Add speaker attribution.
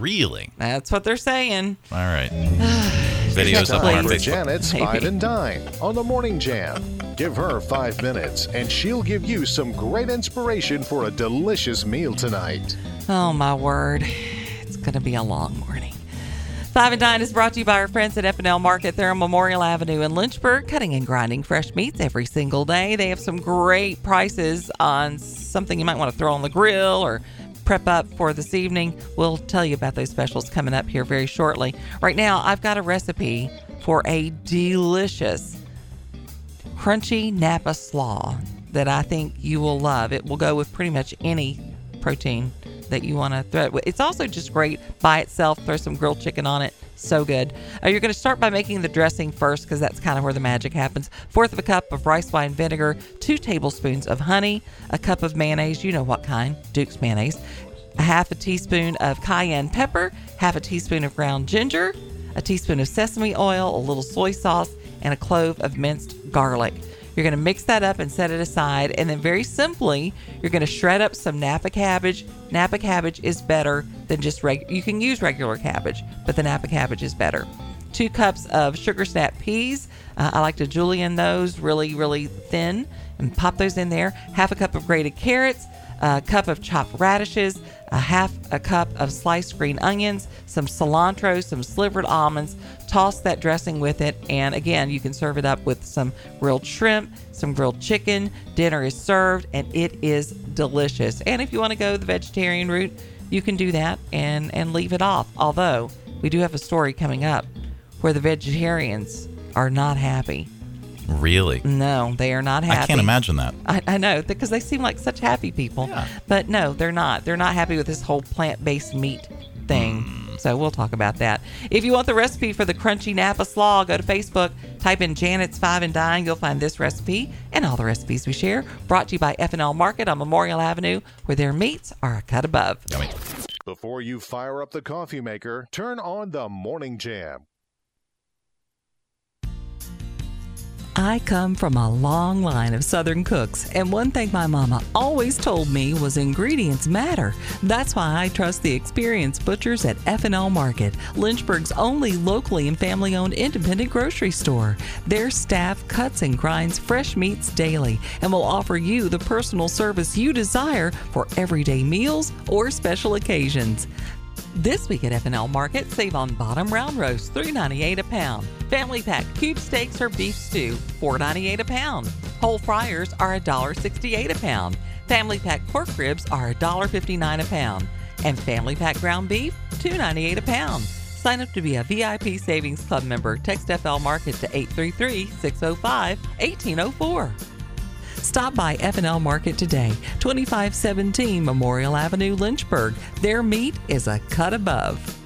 Speaker 1: Really?
Speaker 2: That's what they're saying.
Speaker 1: All right. Videos up on our
Speaker 3: for
Speaker 1: Facebook.
Speaker 3: Janet's
Speaker 2: Maybe.
Speaker 3: Five and Dine on the Morning Jam. Give her five minutes, and she'll give you some great inspiration for a delicious meal tonight.
Speaker 2: Oh, my word. It's going to be a long morning. Five and Dine is brought to you by our friends at F&L Market. They're on Memorial Avenue in Lynchburg, cutting and grinding fresh meats every single day. They have some great prices on something you might want to throw on the grill or prep up for this evening. We'll tell you about those specials coming up here very shortly. Right now, I've got a recipe for a delicious crunchy Napa slaw that I think you will love. It will go with pretty much any protein that you want to throw. It. It's also just great by itself. Throw some grilled chicken on it. So good. Uh, you're going to start by making the dressing first because that's kind of where the magic happens. Fourth of a cup of rice wine vinegar, two tablespoons of honey, a cup of mayonnaise. You know what kind? Duke's mayonnaise. A half a teaspoon of cayenne pepper, half a teaspoon of ground ginger, a teaspoon of sesame oil, a little soy sauce, and a clove of minced garlic. You're going to mix that up and set it aside. And then, very simply, you're going to shred up some Napa cabbage. Napa cabbage is better than just regular. You can use regular cabbage, but the Napa cabbage is better. Two cups of sugar snap peas. Uh, I like to julienne those really, really thin and pop those in there. Half a cup of grated carrots, a cup of chopped radishes, a half a cup of sliced green onions, some cilantro, some slivered almonds. Toss that dressing with it, and again, you can serve it up with some grilled shrimp, some grilled chicken. Dinner is served, and it is delicious. And if you want to go the vegetarian route, you can do that and and leave it off. Although we do have a story coming up where the vegetarians are not happy.
Speaker 1: Really?
Speaker 2: No, they are not happy.
Speaker 1: I can't imagine that.
Speaker 2: I, I know because they seem like such happy people,
Speaker 1: Yeah.
Speaker 2: but no, they're not. They're not happy with this whole plant-based meat thing.
Speaker 1: Hmm.
Speaker 2: So we'll talk about that. If you want the recipe for the crunchy Napa slaw, go to Facebook, type in Janet's Five and Dine. You'll find this recipe and all the recipes we share. Brought to you by F&L Market on Memorial Avenue, where their meats are a cut above.
Speaker 1: Yummy.
Speaker 3: Before you fire up the coffee maker, turn on the Morning Jam.
Speaker 2: I come from a long line of Southern cooks, and one thing my mama always told me was ingredients matter. That's why I trust the experienced butchers at F&L Market, Lynchburg's only locally and family-owned independent grocery store. Their staff cuts and grinds fresh meats daily and will offer you the personal service you desire for everyday meals or special occasions. This week at F&L Market, save on bottom round roast, $3.98 a pound. Family pack cube steaks or beef stew, $4.98 a pound. Whole fryers are $1.68 a pound. Family pack pork ribs are $1.59 a pound. And family pack ground beef, $2.98 a pound. Sign up to be a VIP Savings Club member. Text FL Market to 833-605-1804. Stop by F&L Market today, 2517 Memorial Avenue, Lynchburg. Their meat is a cut above.